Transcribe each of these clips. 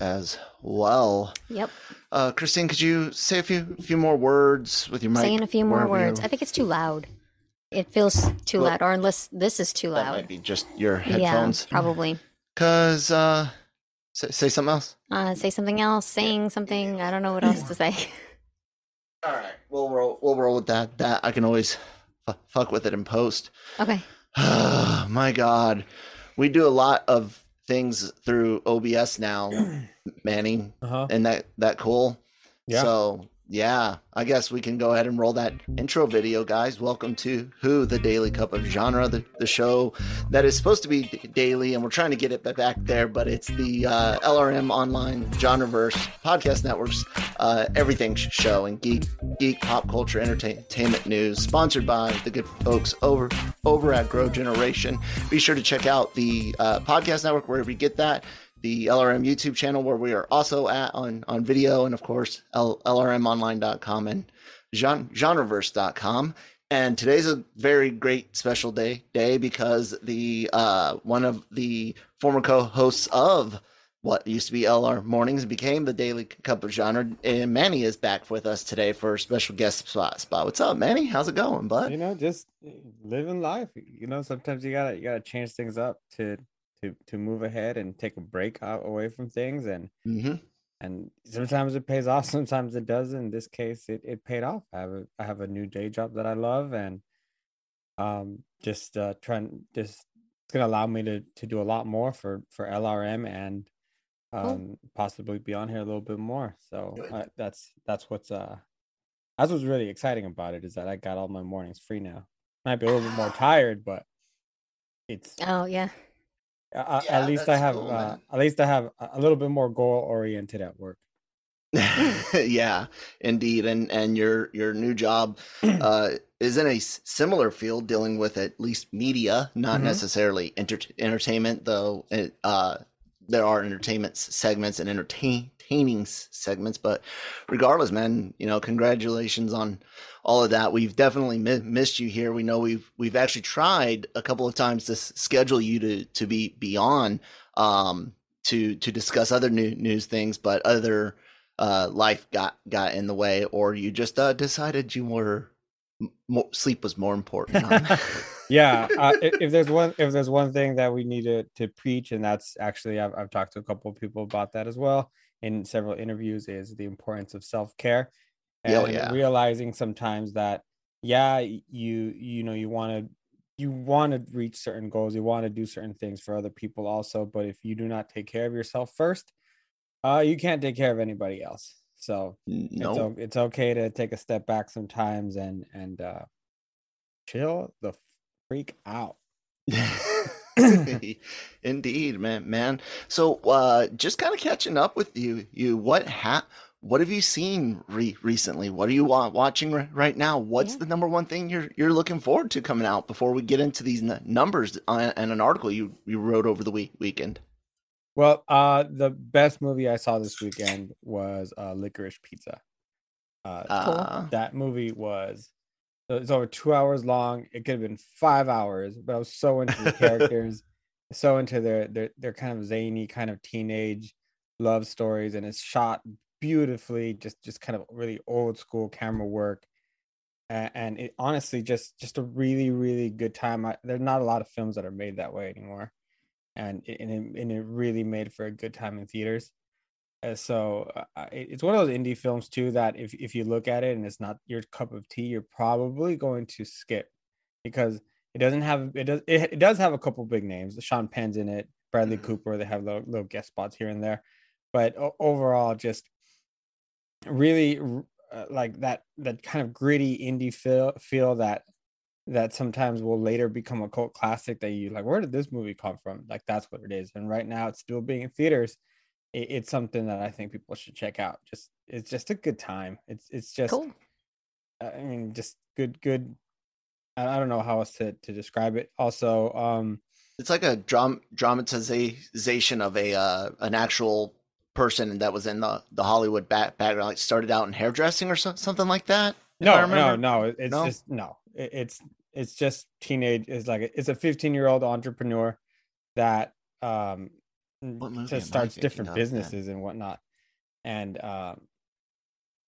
as well. Yep. Uh, Christine, could you say a few few more words with your mic? Saying a few more words. you- I think it's too loud. It feels too Well, loud, or unless this is too loud. that might be just your headphones. Yeah, probably. Cause uh, say, say something else. Uh, say something else, saying something. I don't know what else to say. All right, we'll roll. We'll roll with that. That I can always f- fuck with it in post. Okay. My God, we do a lot of things through OBS now, Manny. Uh-huh. and that that cool? Yeah. So yeah, I guess we can go ahead and roll that intro video, guys. Welcome to Who the Daily Cup of Genre, the, the show that is supposed to be daily, and we're trying to get it back there, but it's the uh, LRM Online Genreverse Podcast Network's uh, everything show and geek geek pop culture entertainment news, sponsored by the good folks over over at Grow Generation. Be sure to check out the uh, podcast network wherever you get that the LRM YouTube channel where we are also at on, on video, and of course, L- LRMonline.com and gen- genreverse.com. And today's a very great special day day because the uh, one of the former co-hosts of what used to be LR Mornings became the Daily Cup of Genre, and Manny is back with us today for a special guest spot. Spot. What's up, Manny? How's it going, bud? You know, just living life. You know, sometimes you gotta you gotta change things up to to to move ahead and take a break out away from things and mm-hmm. and sometimes it pays off, sometimes it doesn't. In this case, it, it paid off. I have a I have a new day job that I love and um just uh trying just it's gonna allow me to to do a lot more for for LRM and um possibly be on here a little bit more. So uh, that's that's what's uh that's what's really exciting about it is that I got all my mornings free now. Might be a little bit more tired, but it's Oh yeah. Uh, Yeah, at least I have cool, uh, at least I have a little bit more goal oriented at work. yeah, indeed, and and your your new job uh, is in a similar field, dealing with at least media, not Mhm. necessarily enter- entertainment. Though it, uh, there are entertainment segments and entertaining segments, but regardless, man, you know, congratulations on all of that. We've definitely mi- missed you here. We know we've we've actually tried a couple of times to schedule you to to be beyond um, to to discuss other new news things, but other uh, life got got in the way, or you just uh, decided you were more, sleep was more important. huh? yeah uh, if, if there's one if there's one thing that we need to, to preach and that's actually I've, I've talked to a couple of people about that as well in several interviews is the importance of self-care and Oh, yeah. realizing sometimes that yeah you you know you want to you want to reach certain goals you want to do certain things for other people also but if you do not take care of yourself first uh you can't take care of anybody else so it's, no, o- it's okay to take a step back sometimes and and uh chill the freak out Indeed, man, man. So, uh, just kind of catching up with you. You what ha- What have you seen re- recently? What are you wa- watching ri- right now? What's Yeah. the number one thing you're you're looking forward to coming out before we get into these n- numbers on, and an article you you wrote over the week weekend? Well, uh, the best movie I saw this weekend was uh, Licorice Pizza. Uh, Uh, that movie was it's over two hours long. It could have been five hours, but I was so into the characters, so into their their their kind of zany, kind of teenage love stories, and it's shot beautifully. Just just kind of really old school camera work, and, and it honestly just just a really really good time. I, there's not a lot of films that are made that way anymore. And it, and it, and it really made for a good time in theaters. Uh, so uh, it's one of those indie films too that if if you look at it and it's not your cup of tea, you're probably going to skip because it doesn't have it does it, it does have a couple big names. Sean Penn's in it, Bradley Mhm. Cooper. They have little, little guest spots here and there, but overall, just really uh, like that that kind of gritty indie feel feel that that sometimes will later become a cult classic that you like where did this movie come from like that's what it is and right now it's still being in theaters it, it's something that i think people should check out just it's just a good time it's it's just Cool. i mean just good good i I don't know how else to, to describe it also um It's like a dram- dramatization of a uh, an actual person that was in the the Hollywood back background. Like started out in hairdressing or so- something like that. no no no it's No? just no it, it's it's just teenage it's like it's a 15 year old entrepreneur that um What movie am I just starts different businesses and whatnot and um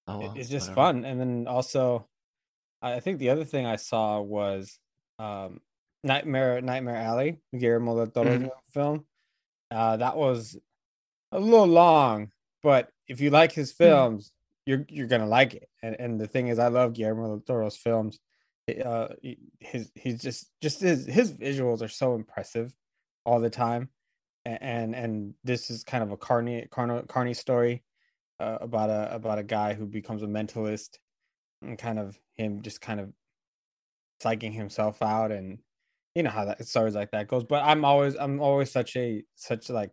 Oh, well, it's just whatever. fun and then also i think the other thing i saw was um nightmare nightmare alley guillermo del Toro's Mhm. film uh that was a little long but if you like his Hmm. films you're you're gonna like it and and the thing is i love guillermo del toro's films uh his he's just just his his visuals are so impressive all the time. And and this is kind of a carney carney, carney story uh, about a about a guy who becomes a mentalist and kind of him just kind of psyching himself out and you know how that stories like that goes. But i'm always i'm always such a such like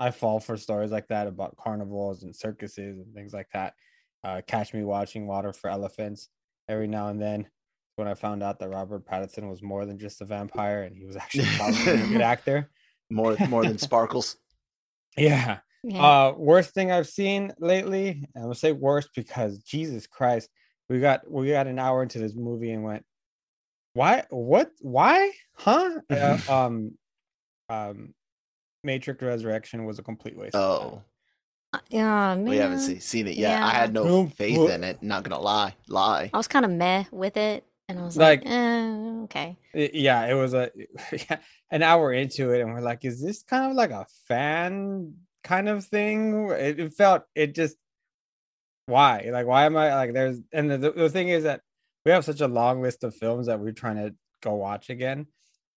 i fall for stories like that about carnivals and circuses and things like that. Uh catch me watching water for elephants every now and then when i found out that robert pattinson was more than just a vampire and he was actually probably a good actor More more than sparkles. yeah Yeah. uh, worst thing I've seen lately. I'm gonna say worst because Jesus Christ, we got we got an hour into this movie and went, why? What? Why? Huh? Uh, um, um, Matrix Resurrection was a complete waste. Oh, yeah, we haven't see, seen it yet. I had no faith in it. Not gonna lie, lie. I was kind of meh with it, and I was like, Like- eh, okay. It- yeah, it was a yeah, an hour into it, and we're like, is this kind of like a fan kind of thing? It, it felt it just why like why am I like there's and the, the thing is that we have such a long list of films that we're trying to go watch again.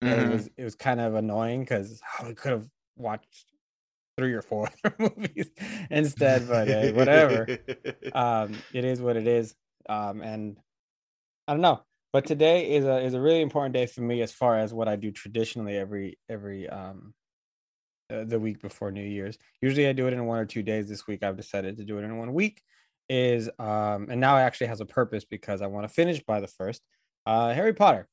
that Mhm. It was it was kind of annoying because we could have watched three or four other movies instead, but hey, whatever um it is what it is um and i don't know but today is a is a really important day for me as far as what i do traditionally every every um uh, the week before new year's usually i do it in one or two days this week i've decided to do it in one week is um and now it actually has a purpose because i want to finish by the first uh harry potter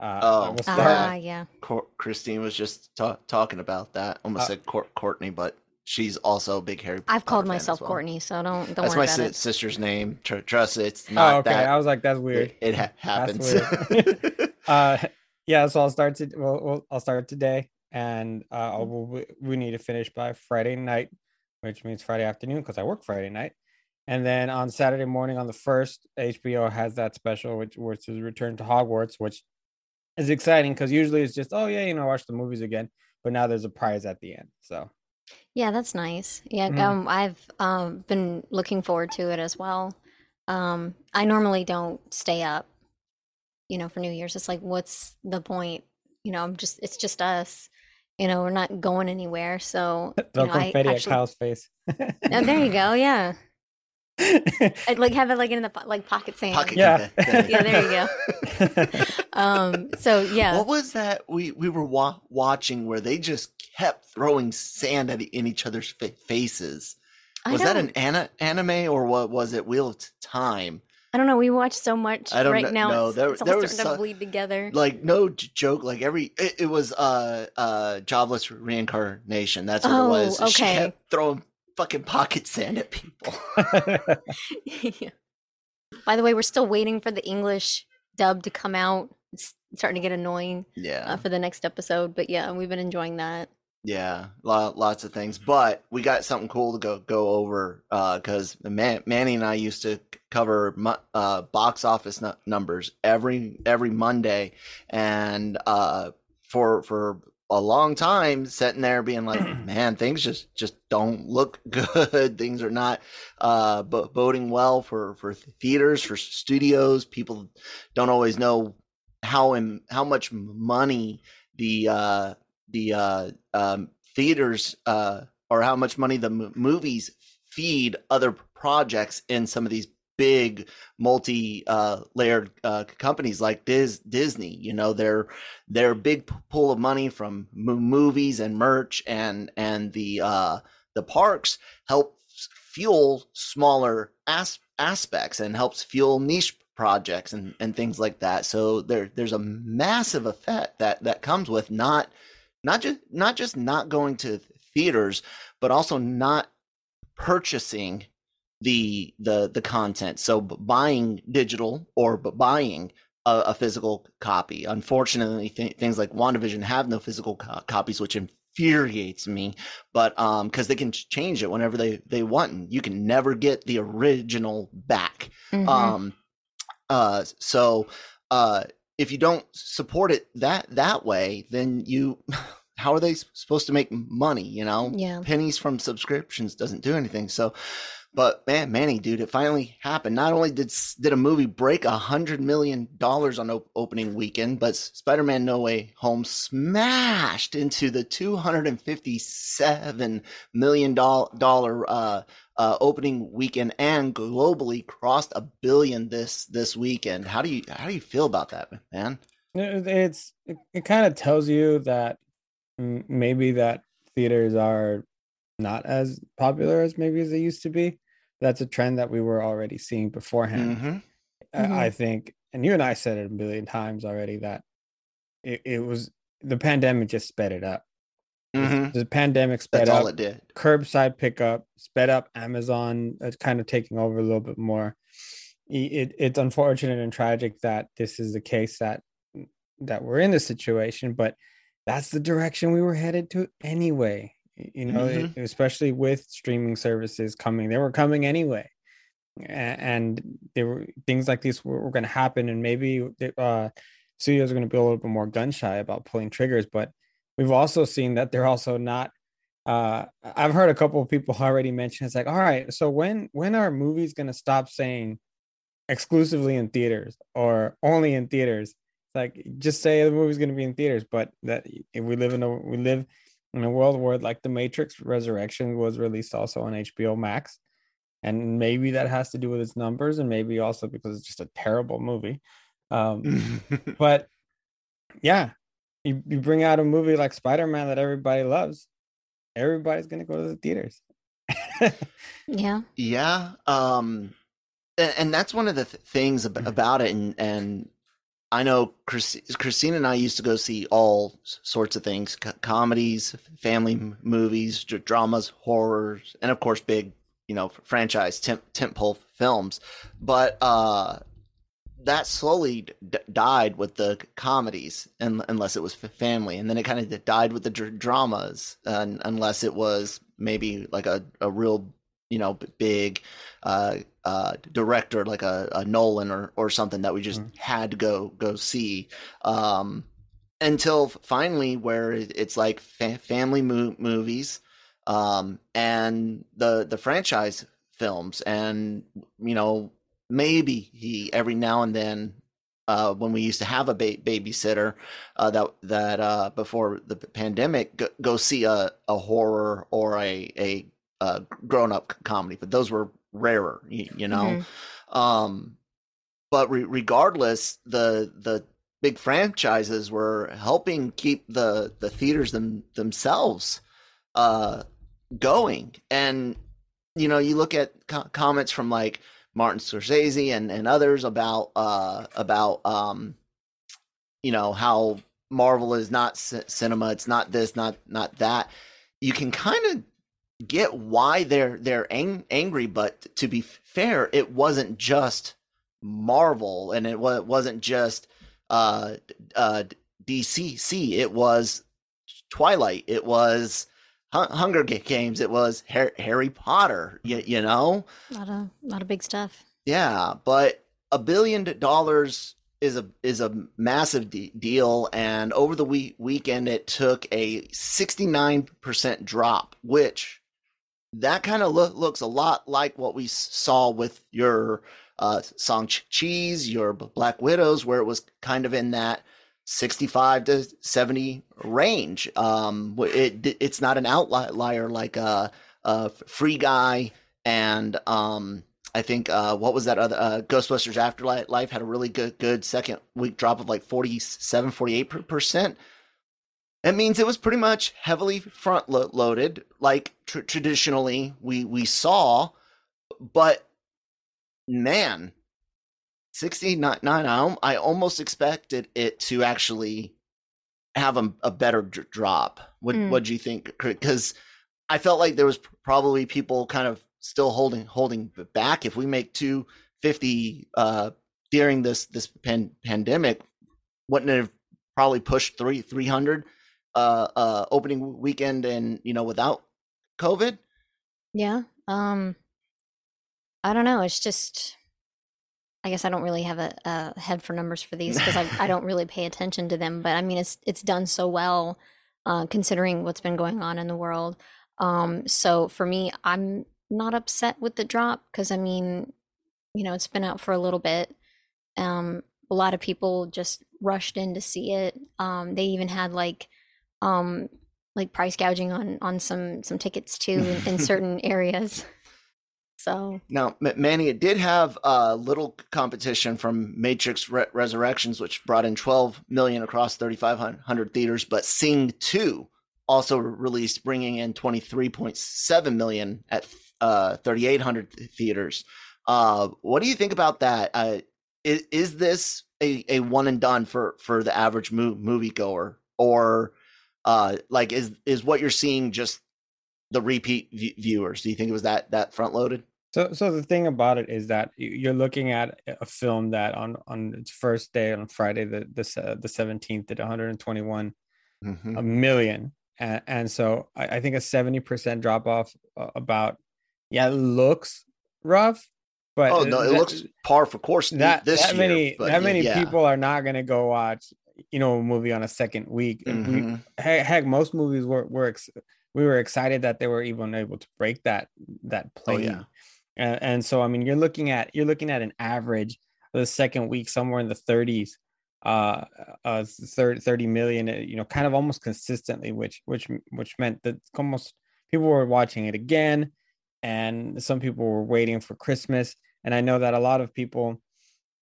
uh Oh, we'll Start- Ah, yeah. Cor- Christine was just ta- talking about that. Almost Uh, said Cour- Courtney, but she's also a big Harry. I've Potter called fan myself well. Courtney, so don't don't That's worry my about si- it. sister's name. Tr- trust it's not oh okay that. i was like that's weird It, it ha- happens. weird. uh yeah so i'll start to well, well i'll start today and uh I'll, we, we need to finish by friday night which means friday afternoon because i work friday night and then on saturday morning on the first hbo has that special which which is return to hogwarts which is exciting because usually it's just oh yeah you know watch the movies again but now there's a prize at the end so Yeah, that's nice. Yeah, Mhm. um, I've um been looking forward to it as well. Um, I normally don't stay up, you know, for New Year's. It's like, what's the point? You know, I'm just it's just us. You know, we're not going anywhere. So you throw know, I confetti actually, at kyle's face Oh, there you go. Yeah, I'd like have it like in the po- like pocket sand. Pocket Yeah. confetti. Yeah, there you go. um, so yeah, What was that we we were wa- watching where they just kept throwing sand at in each other's fa- faces? Was that an ana- anime or what was it? Wheel of Time? I don't know. We watch so much I don't right kn- now. No, It's, There- it's all there was starting to bleed together. Like no j- joke. Like every it, it was uh uh jobless reincarnation. That's what Oh, it was. She okay. kept throwing fucking pocket sand at people. Yeah. By the way, we're still waiting for the English dub to come out. It's starting to get annoying yeah. uh, for the next episode, but yeah, we've been enjoying that. Yeah, lo- lots of things, but we got something cool to go go over because Man- Manny and I used to cover uh, box office nu- numbers every every Monday, and uh, for for a long time sitting there being like, man, things just just don't look good. things are not uh, boding well for for theaters, for studios. People don't always know how Im- how much money the uh, the uh, um, theaters uh, or how much money the movies feed other projects in some of these big multi-layered uh, uh, companies like Dis- Disney. You know, their their big pool of money from movies and merch and and the uh, the parks helps fuel smaller as- aspects and helps fuel niche projects and, and things like that. So there there's a massive effect that that comes with not not just not just not going to theaters, but also not purchasing the the the content. So buying digital or buying a, a physical copy. Unfortunately, th- things like WandaVision have no physical co- copies, which infuriates me. But um, because they can change it whenever they they want, and you can never get the original back. Mm-hmm. Um, uh, so uh, if you don't support it that that way, then you how are they supposed to make money? You know, yeah, pennies from subscriptions doesn't do anything. So but man, Manny, dude, it finally happened. Not only did did a movie break a hundred million dollars on op- opening weekend, but Spider-Man: No Way Home smashed into the two hundred and fifty-seven million dollar uh, uh, opening weekend, and globally crossed a billion this this weekend. How do you how do you feel about that, man? It's it, it kind of tells you that maybe that theaters are not as popular as maybe as they used to be. That's a trend that we were already seeing beforehand. Mm-hmm. Mm-hmm. I think, and you and I said it a billion times already that it, it was the pandemic just sped it up. Mm-hmm. The pandemic sped That's up. all it did. Curbside pickup sped up. Amazon uh, kind of taking over a little bit more. It, it's unfortunate and tragic that this is the case that that we're in this situation, but that's the direction we were headed to anyway you know mm-hmm. especially with streaming services coming they were coming anyway and there were things like this were, were going to happen and maybe uh, studios are going to be a little bit more gun shy about pulling triggers but we've also seen that they're also not uh, i've heard a couple of people already mention it's like all right so when when are movies going to stop saying exclusively in theaters or only in theaters It's like just say the movie's going to be in theaters but that we live in a we live in a world where like the Matrix Resurrection was released also on HBO Max. And maybe that has to do with its numbers, and maybe also because it's just a terrible movie. Um, but yeah, you, you bring out a movie like Spider Man that everybody loves, everybody's going to go to the theaters. yeah. Yeah. Um, and, and that's one of the th- things ab- about it. And, and I know Chris, Christine and I used to go see all sorts of things: co- comedies, family movies, d- dramas, horrors, and of course, big, you know, franchise temp tentpole films. But uh, that slowly d- died with the comedies, and, unless it was family, and then it kind of died with the dr- dramas, unless it was maybe like a, a real, you know, big uh, uh, director like a, a, Nolan or or something that we just mm. had to go go see. Um, until finally, where it's like fa- family mo- movies um, and the the franchise films, and you know maybe he every now and then uh, when we used to have a ba- babysitter uh, that that uh, before the pandemic go, go, see a, a horror or a a, a grown up comedy, but those were rarer, you, you know. Mm-hmm. Um, but re- regardless, the the big franchises were helping keep the the theaters them, themselves uh, going. And you know, you look at co- comments from like Martin Scorsese and and others about uh, about um, you know how Marvel is not c- cinema. It's not this, not not that. You can kind of get why they're they're ang- angry, but to be fair, it wasn't just Marvel and it, was, it wasn't just uh, uh, DCC. It was Twilight. It was Hunger Games. It was Harry Potter. You, you know, a lot of lot of big stuff. Yeah, but a billion dollars is a is a massive de- deal, and over the week weekend it took a 69% drop, which that kind of lo- looks a lot like what we saw with your uh, Shang-Chi's, your Black Widows, where it was kind of in that 65 to 70 range. Um, it it's not an outlier like a, a Free Guy and um, I think uh, what was that other uh, Ghostbusters Afterlife had a really good good second week drop of like 47 48 percent. It means it was pretty much heavily front lo- loaded like tr- traditionally we we saw, but man, 69 I, I almost expected it to actually have a, a better d- drop. What mm. what do you think? Because I felt like there was probably people kind of still holding holding back. If we make 250 uh, during this this pan- pandemic, wouldn't it have probably pushed three 300 uh, uh, opening weekend and you know without COVID? Yeah. Um, I don't know. It's just. I guess I don't really have a, a head for numbers for these because I, I don't really pay attention to them. But I mean, it's it's done so well, uh, considering what's been going on in the world. Um, so for me, I'm not upset with the drop because I mean, you know, it's been out for a little bit. Um, a lot of people just rushed in to see it. Um, they even had like, um, like price gouging on on some some tickets too in, in certain areas. So now, Manny, it did have a little competition from Matrix Re- Resurrections, which brought in 12 million across 3,500 theaters, but Sing 2 also released, bringing in 23.7 million at uh, 3,800 theaters. Uh, what do you think about that? Uh, is, is this a, a one and done for, for the average mo- moviegoer, or uh, like is is what you're seeing just the repeat v- viewers? Do you think it was that that front loaded? So, so the thing about it is that you're looking at a film that on on its first day on Friday, the the the seventeenth, did 121 mm-hmm. a million, and, and so I, I, think a 70 percent drop off uh, about yeah, it looks rough, but oh no, it that, looks par for course. That this that year, many that many yeah. people are not going to go watch you know a movie on a second week. Mm-hmm. We, heck, heck, most movies were were ex- we were excited that they were even able to break that that plane. Oh, yeah. and, and so I mean, you're looking at you're looking at an average of the second week somewhere in the 30s uh uh 30, 30 million you know kind of almost consistently which which which meant that almost people were watching it again and some people were waiting for Christmas. And I know that a lot of people,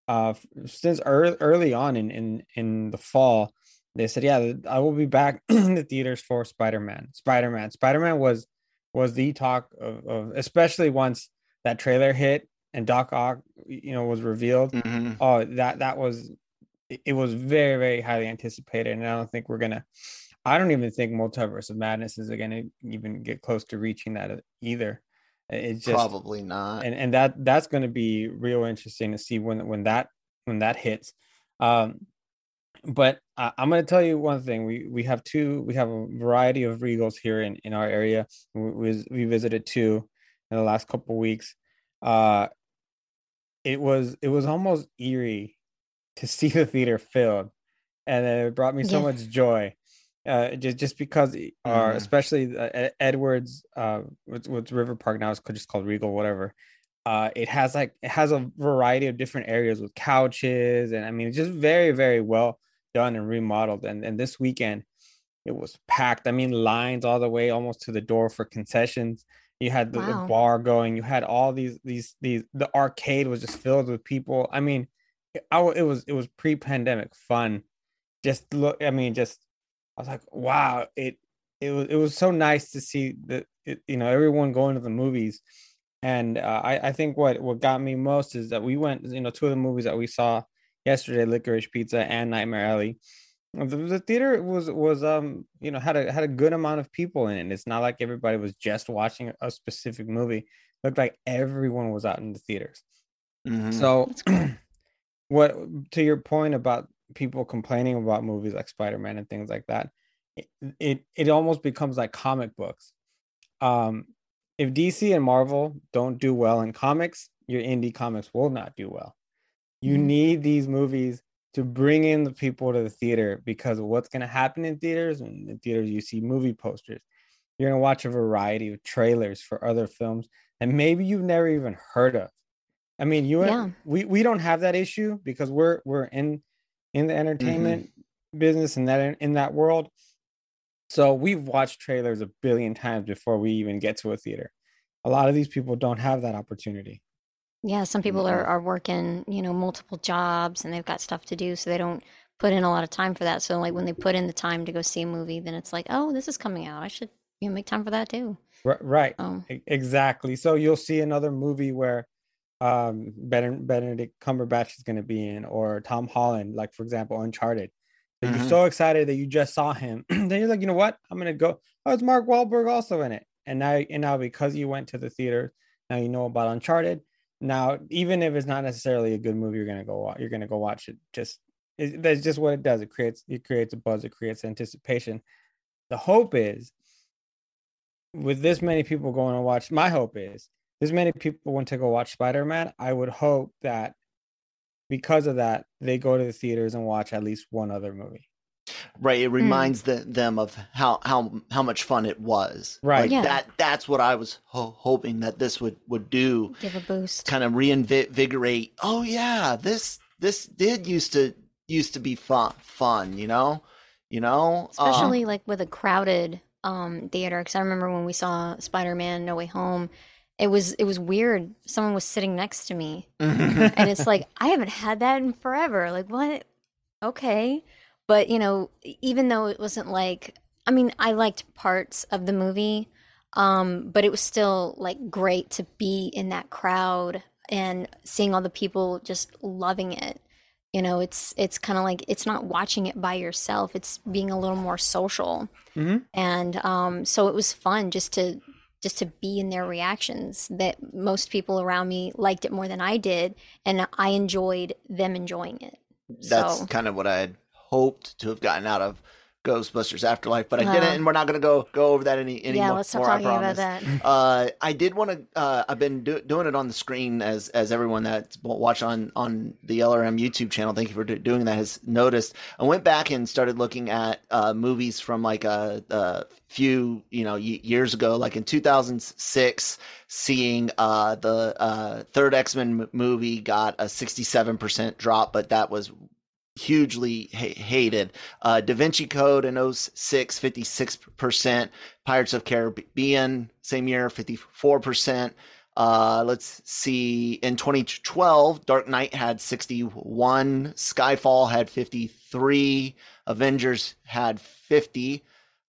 uh, since early, early on in, in in the fall, they said, "Yeah, I will be back in the theaters for Spider Man." Spider Man, Spider Man was was the talk of, of, especially once that trailer hit and Doc Ock, you know, was revealed. Mm-hmm. Oh, that that was it was very very highly anticipated, and I don't think we're gonna. I don't even think Multiverse of Madness is going to even get close to reaching that either. It's just probably not, and and that that's going to be real interesting to see when when that when that hits. Um, but I, am going to tell you one thing: we we have two, we have a variety of Regals here in in our area. We we, we visited two in the last couple weeks. Uh, it was it was almost eerie to see the theater filled, and it brought me so yeah. much joy uh, just just because, uh, mm-hmm. especially uh, Edwards, uh, with, with River Park now it's just called Regal, whatever. Uh, it has like it has a variety of different areas with couches, and I mean, it's just very very well done and remodeled. And and this weekend, it was packed. I mean, lines all the way almost to the door for concessions. You had the, wow. the bar going. You had all these these these. The arcade was just filled with people. I mean, it, I, it was it was pre-pandemic fun. Just look. I mean, just I was like, wow, it it was it was so nice to see that you know everyone going to the movies, and uh, I I think what what got me most is that we went you know two of the movies that we saw yesterday, Licorice Pizza and Nightmare Alley. The, the theater was was um you know had a had a good amount of people in it. It's not like everybody was just watching a specific movie. It looked like everyone was out in the theaters. Mm-hmm. So, what to your point about people complaining about movies like Spider-Man and things like that, it, it it almost becomes like comic books. Um, if DC and Marvel don't do well in comics, your indie comics will not do well. You mm-hmm. need these movies to bring in the people to the theater because what's going to happen in theaters and in theaters you see movie posters you're going to watch a variety of trailers for other films and maybe you've never even heard of. I mean you and Yeah. we we don't have that issue because we're we're in in the entertainment business and that in that world. So we've watched trailers a billion times before we even get to a theater. A lot of these people don't have that opportunity Yeah, some people are, are working, you know, multiple jobs and they've got stuff to do, so they don't put in a lot of time for that. So like when they put in the time to go see a movie, then it's like, oh, this is coming out. I should, you know, make time for that too. Ri- right Um, Exactly. So you'll see another movie where um Ben- Benedict Cumberbatch is going to be in, or Tom Holland, like for example, Uncharted. That Mhm. You're so excited that you just saw him. then you're like, you know what? I'm gonna go. Oh, it's Mark Wahlberg also in it. And now, and now because you went to the theater, now you know about Uncharted. Now, even if it's not necessarily a good movie, you're gonna go. You're gonna go watch it. Just it, that's just what it does. It creates it creates a buzz. It creates anticipation. The hope is with this many people going to watch, my hope is this many people went to go watch Spider Man. I would hope that because of that, they go to the theaters and watch at least one other movie. Right. It reminds the, them of how how how much fun it was. Right. Like Yeah. that that's what I was ho- hoping that this would would do. give a boost. Kind of reinvigorate. Oh yeah, this this did used to used to be fun fun. You know, you know. Uh, Especially like with a crowded um theater. Because I remember when we saw Spider Man No Way Home, it was it was weird. Someone was sitting next to me, and it's like I haven't had that in forever. Like what? Okay, but you know, even though it wasn't like, I mean, I liked parts of the movie, um, but it was still like great to be in that crowd and seeing all the people just loving it. You know, it's it's kind of like it's not watching it by yourself. It's being a little more social, Mhm. and um, so it was fun just to just to be in their reactions. That most people around me liked it more than I did, and I enjoyed them enjoying it. that's So- kind of what I had hoped to have gotten out of Ghostbusters Afterlife, but I Uh, didn't, and we're not going to go go over that any any yeah, let's stop talking about that. Uh, I did want to. Uh, I've been do- doing it on the screen as as everyone that's watched on on the LRM YouTube channel. Thank you for do- doing that. Has noticed. I went back and started looking at uh, movies from like a, a few you know years ago, like in 2006. Seeing uh, the uh, third X Men m- movie got a 67 percent drop, but that was hugely ha- hated. Uh, Da Vinci Code in 06, 56%. Pirates of Caribbean, same year, 54%. Uh, let's see. In 2012, Dark Knight had 61. Skyfall had 53. Avengers had 50.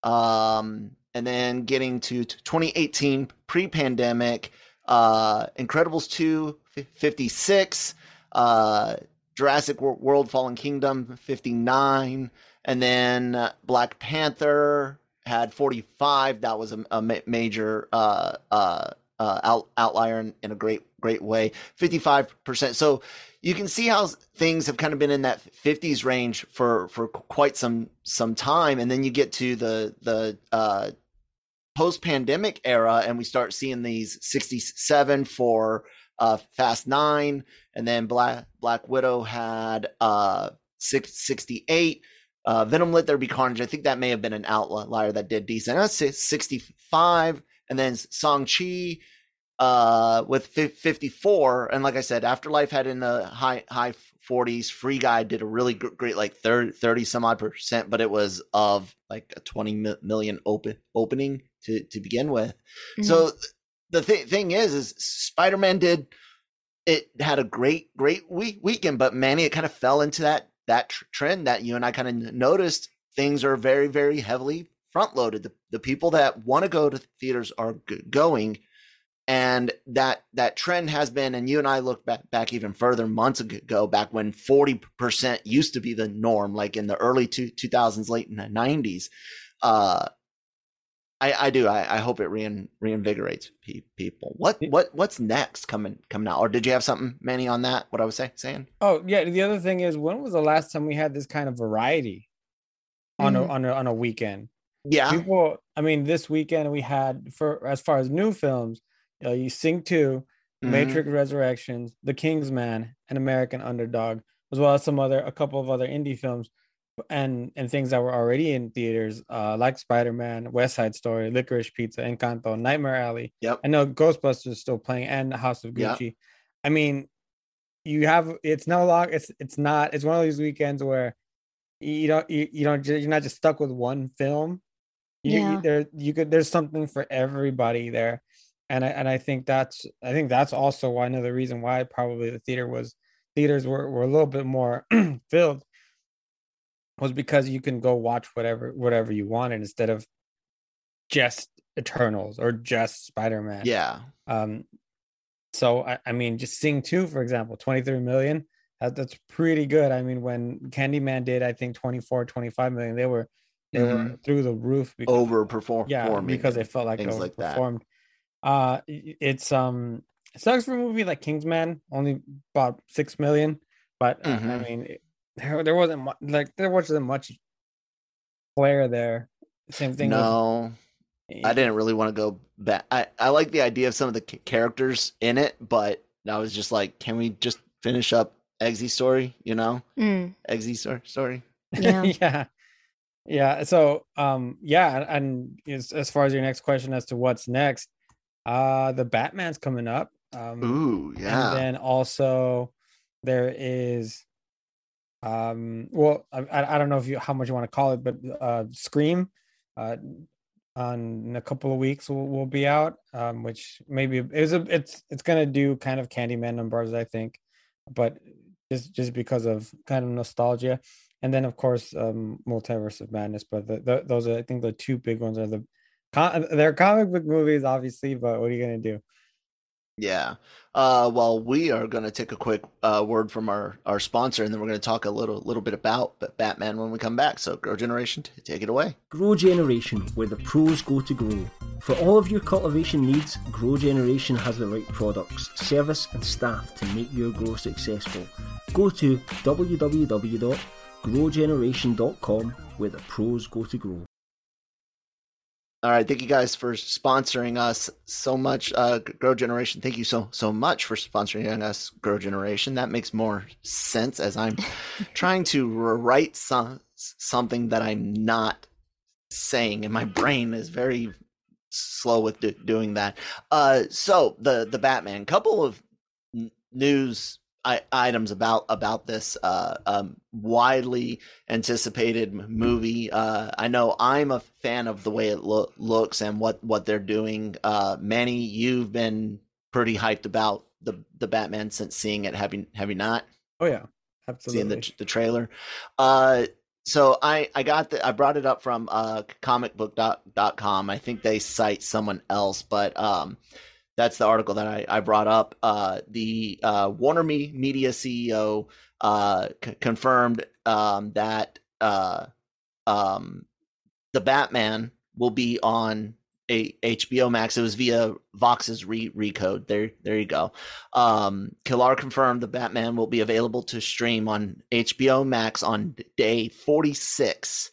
Um, and then getting to 2018, pre-pandemic, uh, Incredibles 2, 56. Uh, Jurassic World Fallen Kingdom 59 and then uh, Black Panther had 45 that was a, a ma- major uh, uh, uh, out, outlier in, in a great great way. 55% so you can see how things have kind of been in that 50s range for for quite some some time. And then you get to the the uh, post pandemic era and we start seeing these 67 for uh, Fast 9 and then Black Black Widow had uh six, 68. Uh, Venom Let There Be Carnage. I think that may have been an outlier that did decent. That's 65, and then Shang-Chi uh with 54. And like I said, Afterlife had in the high high 40s. Free Guy did a really great like 30, 30 some odd percent, but it was of like a 20 million open opening to to begin with. So th- the th- thing is, is Spider Man did it had a great great week weekend, but Manny it kind of fell into that that tr- trend that you and I kind of noticed. Things are very very heavily front loaded. The the people that want to go to theaters are g- going, and that that trend has been. And you and I look back back even further months ago, back when forty percent used to be the norm, like in the early two two thousands, late nineties. Uh, I, I do. I, I hope it rein, reinvigorates pe- people. What what what's next coming coming out? Or did you have something, Manny, on that? What I was say, saying? Oh yeah. The other thing is, when was the last time we had this kind of variety on a Mhm. on a on a weekend? Yeah, People, I mean, this weekend we had for as far as new films, uh, you Sing Two, Mhm. Matrix Resurrections, The King's Man, and American Underdog. as well as some other a couple of other indie films and and things that were already in theaters, uh, like Spider Man, West Side Story, Licorice Pizza, Encanto, Nightmare Alley. Yep. I know Ghostbusters is still playing, and the House of Yep. Gucci. I mean, you have it's no long. It's it's not. It's one of these weekends where you don't you, you don't you're not just stuck with one film. You, Yeah. you there you could there's something for everybody there, and I and I think that's I think that's also why another reason why probably the theater was theaters were, were a little bit more filled was because you can go watch whatever whatever you wanted instead of just Eternals or just Spider Man. Yeah. Um, so I, I mean, just Sing Two, for example, 23 million. That, that's pretty good. I mean, when Candyman did, I think 24, 25 million, they were they were through the roof. Because, Overperform. yeah, because they felt like they things like that. Uh, it's um, it sucks for a movie like Kingsman, only about six million, but uh, I Mhm. mean, there there wasn't much like there wasn't much flair there. Same thing. with- No, I didn't really want to go back. I, I like the idea of some of the ca- characters in it, but I was just like, can we just finish up Eggsy's story? You know, Mm, Eggsy's story. story? Yeah. yeah yeah so um yeah and as, as far as your next question as to what's next uh the batman's coming up um Ooh, yeah. and then also there is um well I, I don't know if you how much you want to call it but uh scream uh on in a couple of weeks will, will be out um which maybe is a it's it's gonna do kind of candyman numbers i think but just just because of kind of nostalgia. And then of course um multiverse of madness but the, the, those are i think the two big ones are the they're comic book movies obviously but what are you gonna do Yeah. Uh, well, we are going to take a quick uh, word from our, our sponsor, and then we're going to talk a little little bit about Batman when we come back. So, Grow Generation, take it away. Grow Generation, where the pros go to grow. For all of your cultivation needs, Grow Generation has the right products, service, and staff to make your grow successful. Go to www.growgeneration.com, where the pros go to grow. All right, thank you guys for sponsoring us so much. Uh, Grow Generation, thank you so so much for sponsoring us. Grow Generation, that makes more sense as I'm trying to write some something that I'm not saying, and my brain is very slow with do- doing that. Uh, so the the Batman, couple of n- news I- items about about this uh, um, widely anticipated movie. Uh, I know I'm a fan of the way it lo- looks and what what they're doing. Uh, Manny, you've been pretty hyped about the the Batman since seeing it. Have you have you not oh yeah seen absolutely the the trailer? Uh, so I I got the I brought it up from uh comicbook.com. I think they cite someone else, but um that's the article that I, I brought up. Uh, the uh, Warner Me- Media CEO uh, c- confirmed um, that uh, um, the Batman will be on a HBO Max. It was via Vox's re- recode. There, there you go. Um, Kilar confirmed the Batman will be available to stream on HBO Max on day 46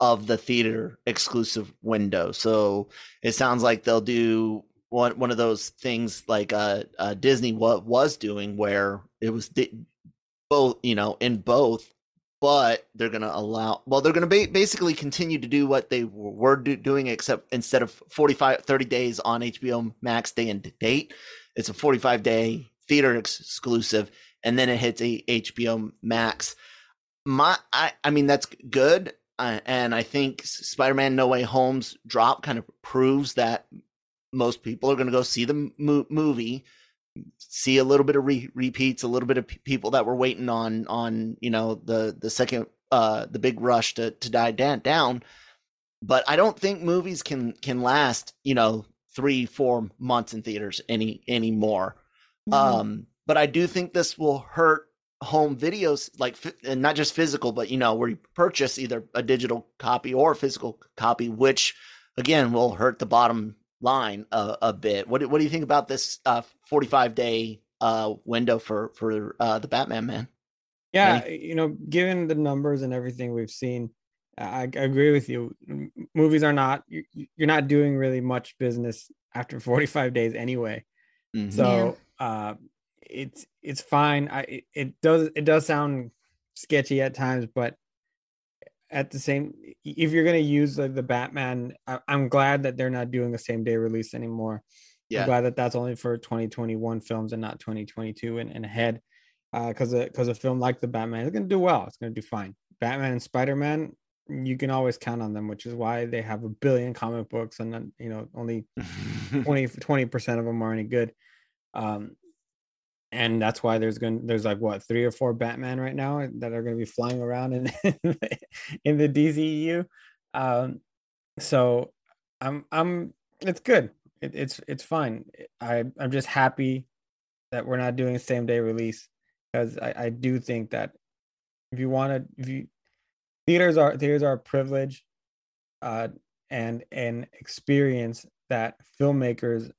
of the theater exclusive window. So it sounds like they'll do one one of those things like uh, uh Disney what was doing where it was di- both you know in both but they're going to allow well they're going to ba- basically continue to do what they were do- doing except instead of 45 30 days on HBO Max day and date it's a 45 day theater ex- exclusive and then it hits a HBO Max. My I I mean that's good uh, and I think Spider-Man No Way Home's drop kind of proves that most people are going to go see the mo- movie see a little bit of re- repeats a little bit of p- people that were waiting on on you know the the second uh the big rush to to die down down but i don't think movies can can last you know three four months in theaters any anymore Mhm. um but i do think this will hurt home videos like and not just physical but you know where you purchase either a digital copy or a physical copy which again will hurt the bottom line a, a bit what do, what do you think about this uh 45 day uh window for for uh the batman man Yeah, you know, given the numbers and everything we've seen, I, I agree with you. M- Movies are not you, you're not doing really much business after 45 days anyway. Mhm. So uh, it's it's fine. I it, it does it does sound sketchy at times, but at the same, if you're gonna use the, the Batman, I, am glad that they're not doing a same day release anymore. Yeah. I'm glad that that's only for 2021 films and not 2022 and, and ahead. Because uh, because a, a film like the Batman is gonna do well. It's gonna do fine. Batman and Spider Man, you can always count on them, which is why they have a billion comic books and then you know only 20 percent of them are any good. Um, and that's why there's going there's like what three or four Batman right now that are going to be flying around in in the DCEU. Um, so I'm I'm it's good. It, it's it's fine. I I'm just happy that we're not doing same day release because I I do think that if you want to if you theaters are theaters are a privilege uh and an experience that filmmakers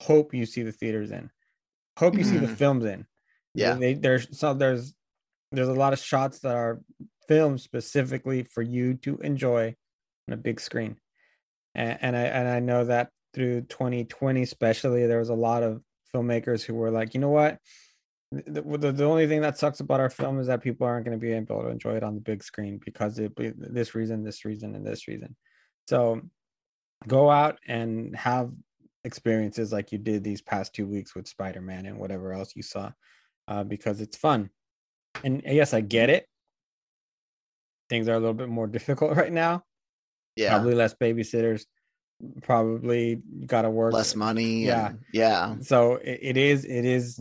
hope you see the theaters in hope you see the mm-hmm. films in yeah they, there's so there's there's a lot of shots that are filmed specifically for you to enjoy on a big screen and, and i and i know that through 2020 especially there was a lot of filmmakers who were like you know what the, the, the only thing that sucks about our film is that people aren't going to be able to enjoy it on the big screen because it this reason, this reason, and this reason. So go out and have experiences like you did these past two weeks with Spider-Man and whatever else you saw, uh, because it's fun. And yes, I get it. Things are a little bit more difficult right now. Yeah, probably less babysitters. Probably got to work less money. Yeah, and, yeah. So it, it is. It is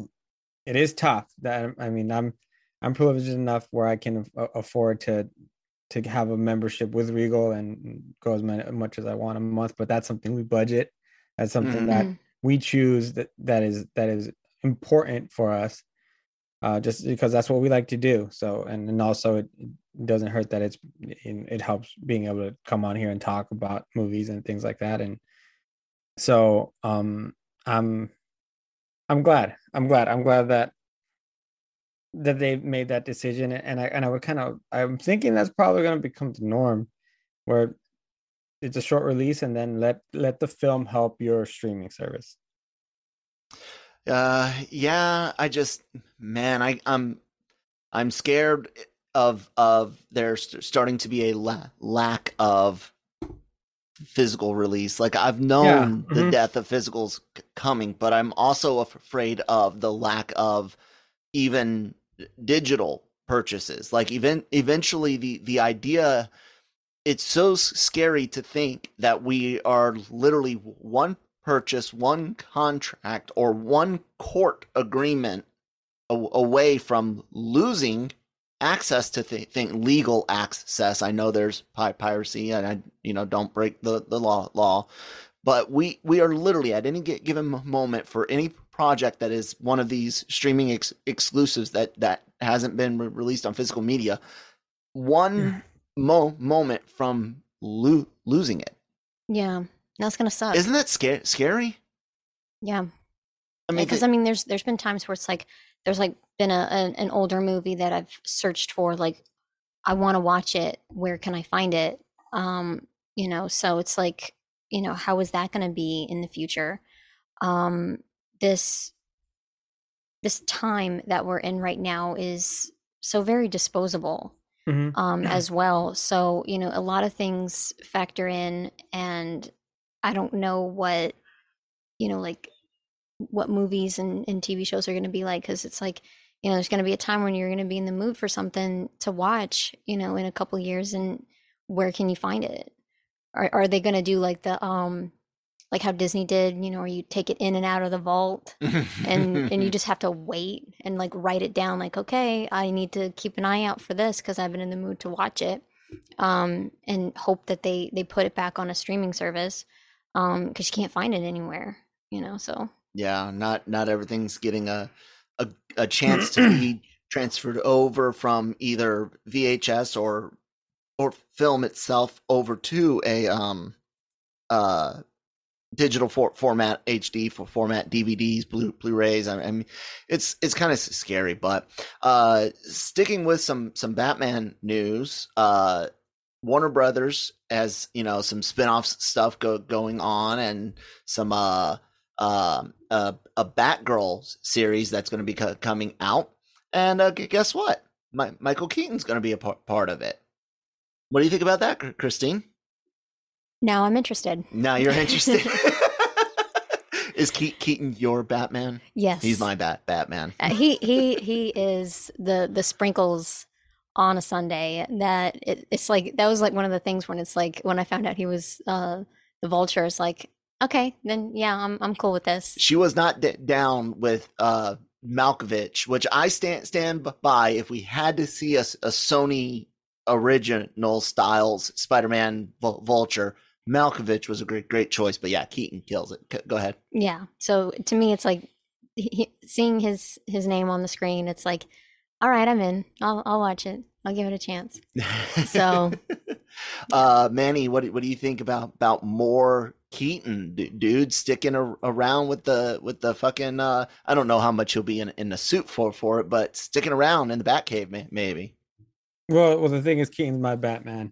it is tough. That I mean, I'm I'm privileged enough where I can afford to to have a membership with Regal and go as much as I want a month. But that's something we budget. That's something mm-hmm. that we choose that that is that is important for us. Uh, just because that's what we like to do. So, and, and also it, doesn't hurt that it's, it helps being able to come on here and talk about movies and things like that. And so, um, I'm, I'm glad. I'm glad. I'm glad that that they made that decision, and I and I would kind of I'm thinking that's probably going to become the norm, where it's a short release and then let let the film help your streaming service. Uh, yeah. I just man, I I'm I'm scared of of there starting to be a la- lack of physical release. Like I've known yeah. mm-hmm. the death of physicals coming, but I'm also afraid of the lack of even digital purchases. Like even eventually the the idea it's so scary to think that we are literally one purchase, one contract or one court agreement away from losing access to th- think legal access. I know there's pi- piracy, and I you know don't break the the law law, but we we are literally at any given moment for any project that is one of these streaming ex- exclusives that that hasn't been re- released on physical media, one hmm. Mo- moment from lo- losing it. Yeah, that's gonna suck. Isn't that scary? Scary? Yeah. I mean, because I mean, there's there's been times where it's like there's like been a, a an older movie that I've searched for like I want to watch it. Where can I find it? Um, you know, so it's like, you know, how is that going to be in the future? Um, this this time that we're in right now is so very disposable mm-hmm. um, as well. So, you know, a lot of things factor in, and I don't know what, you know, like what movies and, and TV shows are going to be like because it's like you know there's going to be a time when you're going to be in the mood for something to watch you know in a couple years and where can you find it are, are they going to do like the um like how disney did you know where you take it in and out of the vault and and you just have to wait and like write it down like okay i need to keep an eye out for this because i've been in the mood to watch it um and hope that they they put it back on a streaming service um because you can't find it anywhere you know so. Yeah, not not everything's getting a a, a chance to be transferred over from either VHS or or film itself over to a um uh digital for, format HD for format DVDs, Blu Blu-rays. I, I mean, it's it's kind of scary, but uh, sticking with some some Batman news, uh, Warner Brothers has you know some spin-off stuff go, going on and some uh um, a, a Batgirl series that's going to be co- coming out. And uh, guess what? My, Michael Keaton's going to be a par- part of it. What do you think about that, Christine? Now I'm interested. Now you're interested. is Ke- Keaton your Batman? Yes, he's my bat Batman. uh, he he he is the the sprinkles on a sundae. That it, it's like that was like one of the things when it's like when I found out he was uh the Vulture. It's like okay, then yeah, I'm I'm cool with this. She was not d- down with uh Malkovich, which I stand stand by. If we had to see a, a Sony original styles Spider-Man Vulture, Malkovich was a great great choice. But yeah, Keaton kills it. Go ahead. Yeah. So to me, it's like he, seeing his his name on the screen. It's like, all right, I'm in. I'll I'll watch it. I'll give it a chance. So, uh, Manny, what what do you think about about more Keaton, dude, sticking a, around with the with the fucking? Uh, I don't know how much he'll be in in the suit for for it, but sticking around in the Batcave, maybe. Well, well, the thing is, Keaton's my Batman.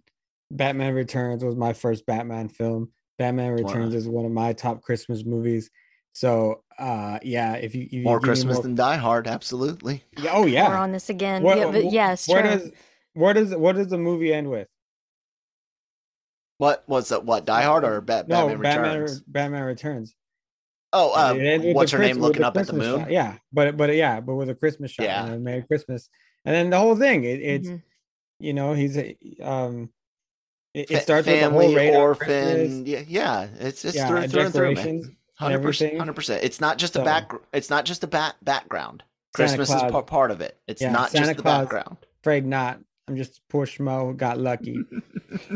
Batman Returns was my first Batman film. Batman Returns wow. is one of my top Christmas movies. So, uh, yeah, if you, if you more Christmas more... than Die Hard, absolutely. Yeah, oh yeah, we're on this again. What, yeah, but yes, where does where does what does the movie end with? What was that? What Die Hard or Bat- no, Batman Batman, Returns? Batman Returns. Oh, uh, what's her name looking up at the moon? Shot. Yeah, but but yeah, but with a Christmas shot. Yeah, and Merry Christmas, and then the whole thing. It, it's mm-hmm. you know he's a um. It, it starts family, with orphan. Yeah, yeah, it's it's yeah, through, through and through, man. Hundred percent, hundred percent. It's not just a so, back. It's not just a back background. Christmas is part, part of it. It's yeah, not Santa just the Claus, background. Afraid not. I'm just a poor schmo got lucky.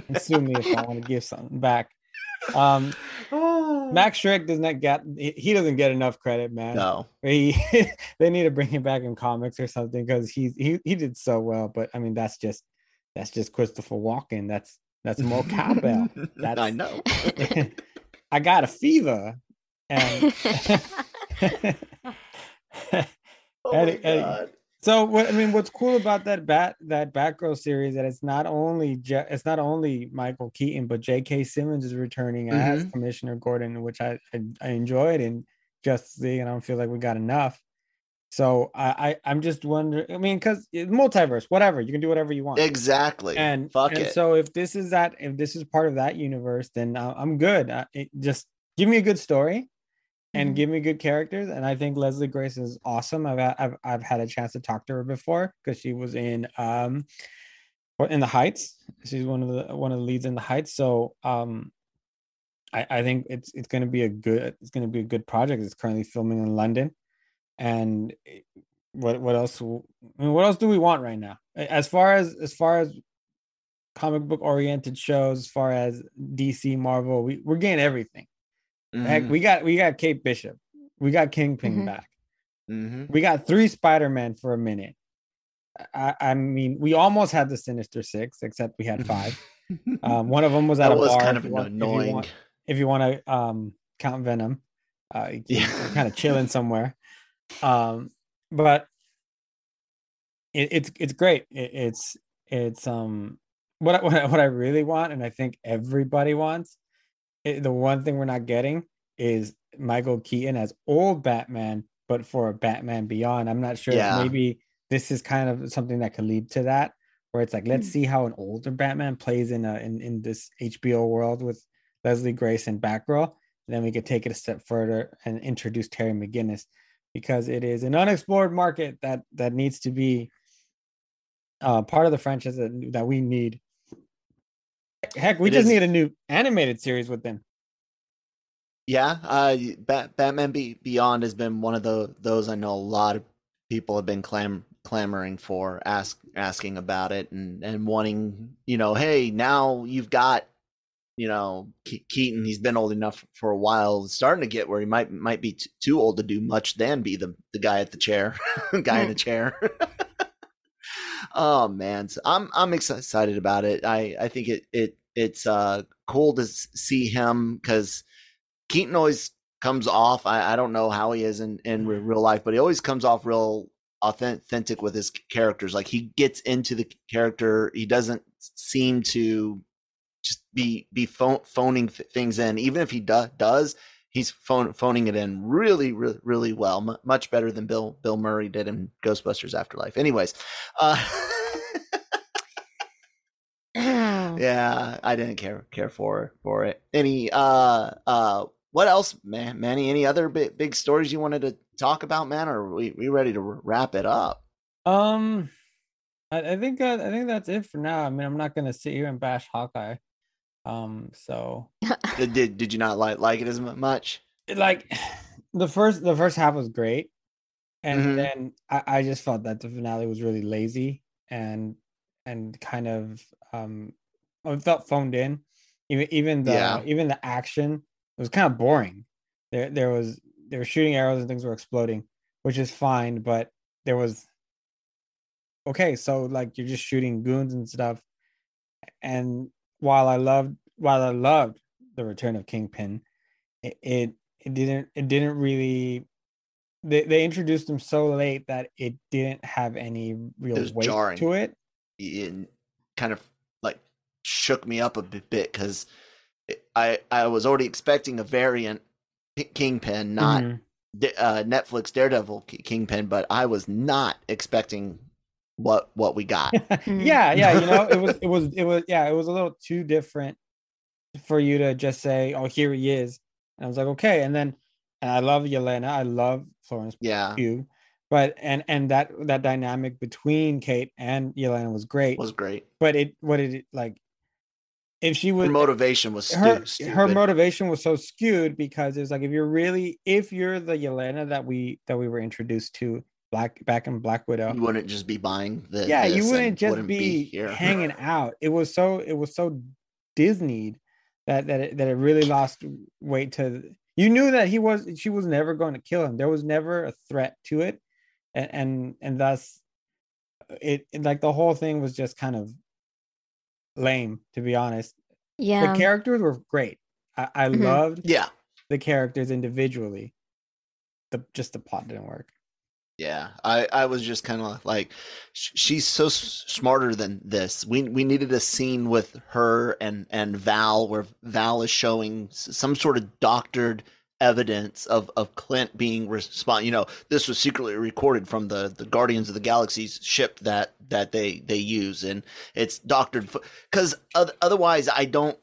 and sue me if I want to give something back. Um, oh. Max Shreck does not get he doesn't get enough credit, man. No, he they need to bring him back in comics or something because he's he he did so well. But I mean, that's just that's just Christopher Walken. That's that's more cowbell. That's I know. I got a fever, and oh and, and, so what I mean, what's cool about that bat that Batgirl series that it's not only Je- it's not only Michael Keaton, but J.K. Simmons is returning mm-hmm. as Commissioner Gordon, which I, I, I enjoyed, and Justice League, and I don't feel like we got enough. So I, I am just wondering. I mean, because multiverse, whatever you can do whatever you want. Exactly. And fuck and it. So if this is that, if this is part of that universe, then I'm good. I, just give me a good story and mm-hmm. give me good characters. And I think Leslie Grace is awesome. I've I've I've had a chance to talk to her before because she was in um in the Heights. She's one of the one of the leads in the Heights. So um I, I think it's it's gonna be a good it's gonna be a good project. It's currently filming in London. And what what else I mean, what else do we want right now? As far as as far as comic book oriented shows, as far as DC Marvel, we, we're getting everything. Mm-hmm. Heck, we got we got Kate Bishop, we got Kingpin mm-hmm. back, mm-hmm. we got three Spider Man for a minute. I, I, mean, we almost had the Sinister Six, except we had five. um, one of them was at that a was bar. kind of annoying. If you want, to um, count Venom, uh, yeah. kind of chilling somewhere. Um, but it, it's it's great. It, it's it's um what what what I really want, and I think everybody wants it, the one thing we're not getting is Michael Keaton as old Batman, but for Batman Beyond. I'm not sure. Yeah. Maybe this is kind of something that could lead to that, where it's like, let's mm. see how an older Batman plays in a in, in this HBO world with Leslie Grace and Batgirl. And then we could take it a step further and introduce Terry McGinnis because it is an unexplored market that that needs to be uh, part of the franchise that, that we need Heck, we it just is. need a new animated series with them. Yeah, uh, Bat- Batman Be- Beyond has been one of the those I know a lot of people have been clam- clamoring for, ask asking about it, and and wanting, you know, hey, now you've got, you know, Keaton. He's been old enough for a while, starting to get where he might might be t- too old to do much than be the the guy at the chair, guy in the chair. oh man, so I'm I'm excited about it. I I think it it it's uh cool to see him because Keaton always comes off. I, I don't know how he is in in real life, but he always comes off real authentic with his characters. Like he gets into the character. He doesn't seem to just be be phone, phoning things in. Even if he do, does, he's phone, phoning it in really, really, really well, M- much better than Bill Bill Murray did in Ghostbusters Afterlife. Anyways, uh, Yeah, I didn't care care for for it. Any uh uh what else, man? Manny, any other big big stories you wanted to talk about, man? Or are we we ready to wrap it up? Um, I, I think uh, I think that's it for now. I mean, I'm not gonna sit here and bash Hawkeye. Um, so did, did did you not like like it as much? Like the first the first half was great, and Mhm. then I, I just felt that the finale was really lazy and and kind of um it felt phoned in. Even even the Yeah. even the action was kind of boring. There there was they were shooting arrows and things were exploding, which is fine, but there was okay, so like you're just shooting goons and stuff. And while I loved while I loved the return of Kingpin, it it, it didn't it didn't really they, they introduced him so late that it didn't have any real weight jarring. to it. it kind of like shook me up a bit because I I was already expecting a variant Kingpin, not Mhm. Uh, Netflix Daredevil Kingpin, but I was not expecting what what we got. Mm. yeah, yeah, you know, it was it was it was yeah, it was a little too different for you to just say, "Oh, here he is," and I was like, "Okay," and then and I love Yelena, I love Florence yeah, Pugh, but and and that that dynamic between Kate and Yelena was great, was great. but it what it like if she Her was motivation was her stupid. her motivation was so skewed because it's like if you're really if you're the Yelena that we that we were introduced to black back in Black Widow, you wouldn't just be buying the yeah, you wouldn't just wouldn't be, here. hanging out. It was so it was so Disneyed that that it, that it really lost weight to. You knew that he was she was never going to kill him. There was never a threat to it, and and, and thus it, it like the whole thing was just kind of lame to be honest. Yeah. The characters were great. I, I Mhm. loved yeah, the characters individually. The just the plot didn't work. Yeah, I I was just kind of like, she's so s- smarter than this. We we needed a scene with her and and Val where Val is showing some sort of doctored evidence of of Clint being respond. You know, this was secretly recorded from the the Guardians of the Galaxy's ship that that they they use, and it's doctored because otherwise I don't.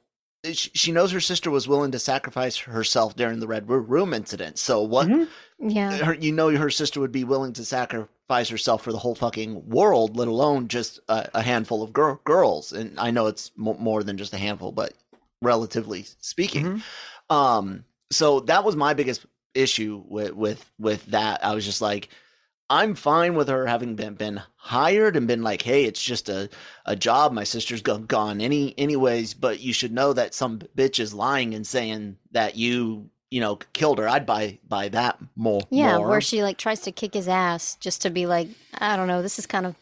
She knows her sister was willing to sacrifice herself during the Red Room incident. So what? Mhm. yeah. her, you know her sister would be willing to sacrifice herself for the whole fucking world, let alone just a, a handful of gir- girls. And I know it's mo- more than just a handful, but relatively speaking, Mhm. um, so that was my biggest issue with with with that. I was just like, I'm fine with her having been been hired and been like, hey, it's just a a job. My sister's gone gone any anyways, but you should know that some bitch is lying and saying that you you know killed her. I'd buy buy that more. Yeah, more. where she like tries to kick his ass just to be like, I don't know, this is kind of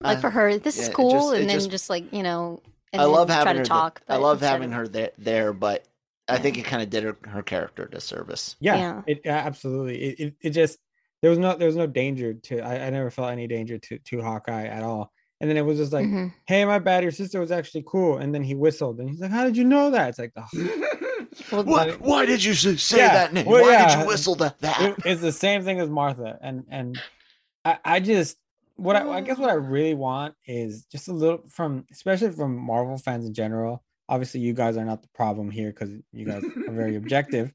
like I- for her, this yeah, is cool, just- and then just- just, like you know, and I then love try having to her. talk. I love having of- her there, there, but I think it kind of did her, her character a disservice. Yeah, Yeah. it absolutely. It, it it just there was no there was no danger to I, I never felt any danger to to Hawkeye at all. And then it was just like, Mhm. hey, my bad, your sister was actually cool. And then he whistled, and he's like, how did you know that? It's like, oh, Well, What? Why did you say Yeah, that name? well, Why did you whistle that? that? it- it's the same thing as Martha. And and I I just what I, I guess what I really want is just a little from especially from Marvel fans in general. Obviously, you guys are not the problem here because you guys are very objective.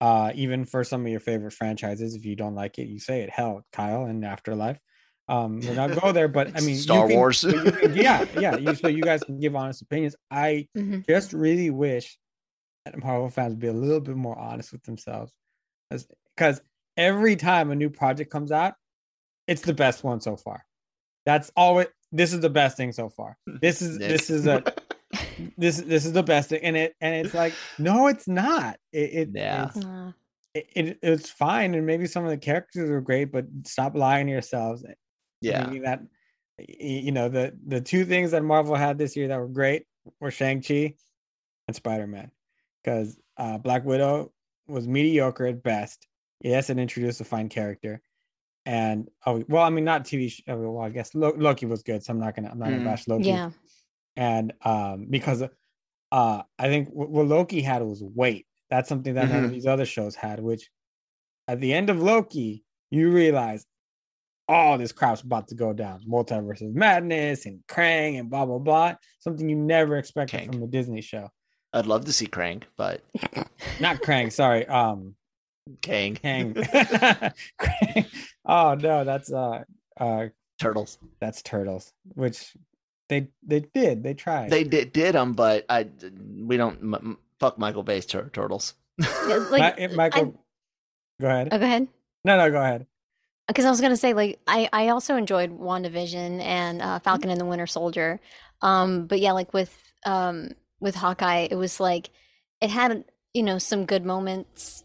Uh, even for some of your favorite franchises, if you don't like it, you say it. Hell, Kyle and Afterlife. Um, we're not go there, but I mean, you Star can- Wars. but you can- yeah, yeah. You, so you guys can give honest opinions. I Mhm. just really wish that Marvel fans would be a little bit more honest with themselves, because every time a new project comes out, it's the best one so far. That's always this is the best thing so far. This is Nick. this is a this this is the best thing, and it and it's like no, it's not. It, it Yeah. it's, Uh, it, it it's fine, and maybe some of the characters are great, but stop lying to yourselves. yeah, thinking that you know the the two things that Marvel had this year that were great were Shang Chi and Spider Man, because uh, Black Widow was mediocre at best. Yes, it introduced a fine character, and oh well, I mean not TV. Sh- uh, well, I guess Loki was good, so I'm not gonna I'm not gonna Mm. bash Loki. yeah. And um because uh I think what Loki had was weight. That's something that none of Mhm. these other shows had. Which at the end of Loki, you realize all this crap's about to go down. Multiverse of Madness and Krang and blah blah blah. Something you never expected Krang. from a Disney show. I'd love to see Krang, but Not Krang, sorry. Um Kang, Kang. Krang. Oh no, that's uh uh turtles. that's turtles, which they they did. They tried. They did did them, but I we don't m- m- fuck Michael Bay's tur- turtles. Yeah, like Mi- Michael Go ahead. oh, go ahead. No, no, go ahead. because I was gonna say like I I also enjoyed WandaVision and uh, Falcon and the Winter Soldier, um, but yeah, like with um with Hawkeye, it was like it had you know some good moments,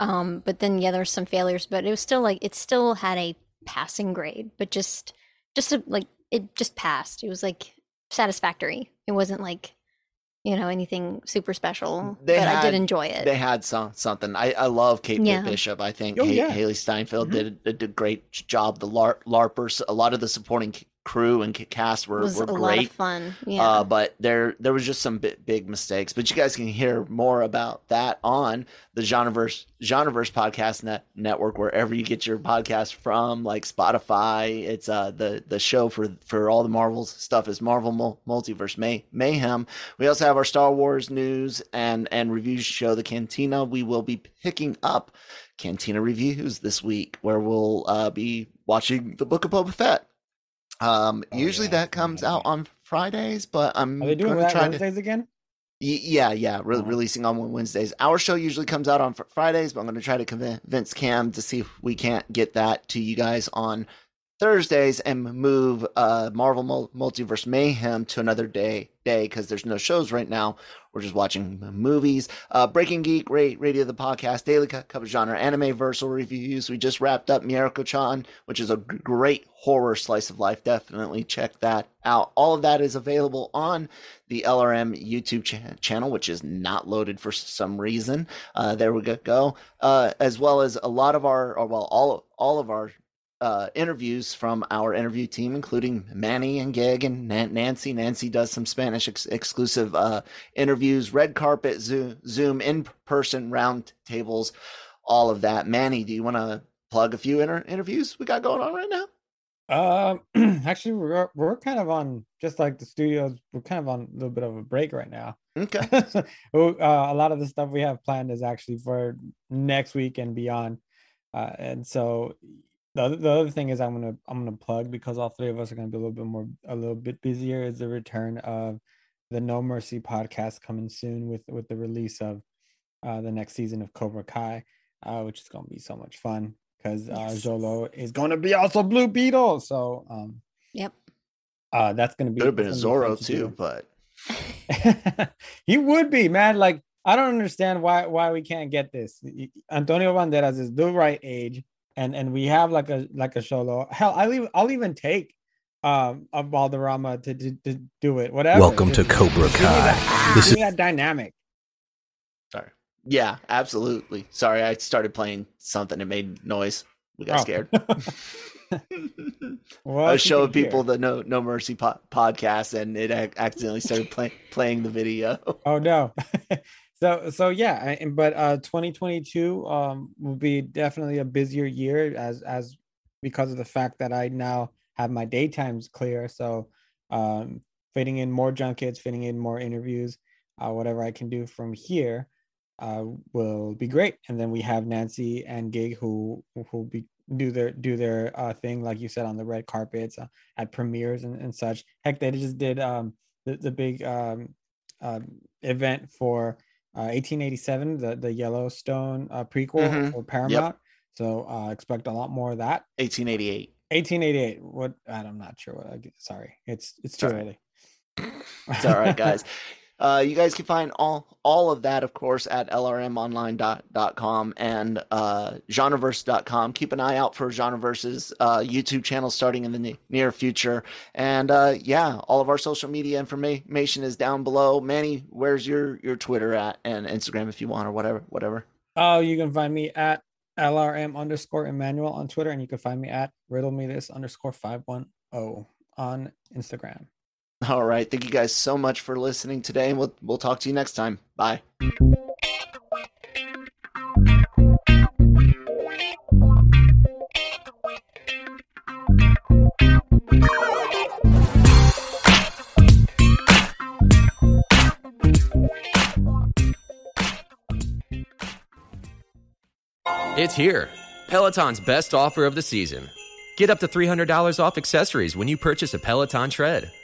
um, but then yeah, there's some failures, but it was still like it still had a passing grade, but just just a, like it just passed. It was like satisfactory. It wasn't like you know anything super special, They but I did enjoy it. They had some something. I, I love Kate Yeah. Bishop. I think Oh, Ha- yeah. Hailee Steinfeld Mhm. did, did a great job. The LARP, LARPers, a lot of the supporting c- crew and cast were, were great. fun. Yeah. Uh, but there there was just some big, big mistakes. But you guys can hear more about that on the Genreverse Genreverse podcast net, network wherever you get your podcast from, like Spotify. It's uh the the show for for all the Marvels stuff is Marvel Mul- Multiverse May- Mayhem. We also have our Star Wars news and and reviews show, the Cantina. We will be picking up Cantina reviews this week, where we'll uh, be watching the Book of Boba Fett. Um, Oh, usually yeah, that comes out on Fridays, but I'm Are they doing that try to. Wednesdays again? Y- Yeah, yeah, re- Oh. releasing on Wednesdays. Our show usually comes out on fr- Fridays, but I'm going to try to convince Cam to see if we can't get that to you guys on Thursdays and move uh, Marvel Mul- Multiverse Mayhem to another day day because there's no shows right now. We're just watching movies. Uh, Breaking Geek, Ra- Radio the Podcast, Daily Co- Cover Genre, Anime Versal Reviews. We just wrapped up Mieruko-chan, which is a great horror slice of life. Definitely check that out. All of that is available on the LRM YouTube cha- channel, which is not loaded for some reason. Uh, there we go. Uh, as well as a lot of our, or well, all all of our uh, interviews from our interview team, including Manny and Gig and Nan- Nancy. Nancy does some Spanish ex- exclusive uh, interviews, red carpet, Zoom, Zoom in person round tables, all of that. Manny, do you want to plug a few inter- interviews we got going on right now? Um, actually, we're we're kind of on just like the studios. We're kind of on a little bit of a break right now. Okay. Uh, a lot of the stuff we have planned is actually for next week and beyond. Uh, and so the other, the other thing is I'm gonna I'm gonna plug because all three of us are gonna be a little bit more a little bit busier. Is the return of the No Mercy podcast coming soon with with the release of uh, the next season of Cobra Kai, uh, which is gonna be so much fun because uh, Yes. Xolo is gonna be also Blue Beetle. So um, Yep. uh, that's gonna be Could have been a that's gonna be fun Zorro to too, do. but he would be man. Like I don't understand why why we can't get this. Antonio Banderas is the right age, and and we have like a like a Xolo. Hell, I'll even I'll even take um a Balderrama to, to to do it. Whatever. Welcome to Cobra give that- Kai. give This is that dynamic. sorry. Yeah, absolutely. Sorry, I started playing something. It made noise. We got Oh. scared. Well, I was showing can hear. people the No No Mercy po- podcast, and it ac- accidentally started play- playing the video. Oh no. so so yeah, I- but uh 2022 um will be definitely a busier year as as because of the fact that I now have my daytimes clear. So um fitting in more junkets, fitting in more interviews, uh whatever I can do from here uh will be great. And then we have Nancy and Gig who who be do their do their uh thing like you said on the red carpets uh, at premieres and, and such. Heck, they just did um the, the big um um, event for uh, 1887, the the Yellowstone uh, prequel Mhm. for Paramount. So uh, expect a lot more of that. 1888. 1888. What I'm not sure what. I, sorry, it's it's too Sorry. early. It's all right, guys. Uh, you guys can find all all of that, of course, at lrmonline.com and uh, genreverse.com. Keep an eye out for Genreverse's uh, YouTube channel starting in the ne- near future. And uh, yeah, all of our social media information is down below. Manny, where's your your Twitter at and Instagram if you want or whatever, whatever. Oh, you can find me at lrm underscore Emmanuel on Twitter, and you can find me at riddle me this underscore five one zero on Instagram. All right. Thank you guys so much for listening today, we'll, we'll talk to you next time. Bye. It's here. Peloton's best offer of the season. Get up to $300 off accessories when you purchase a Peloton tread.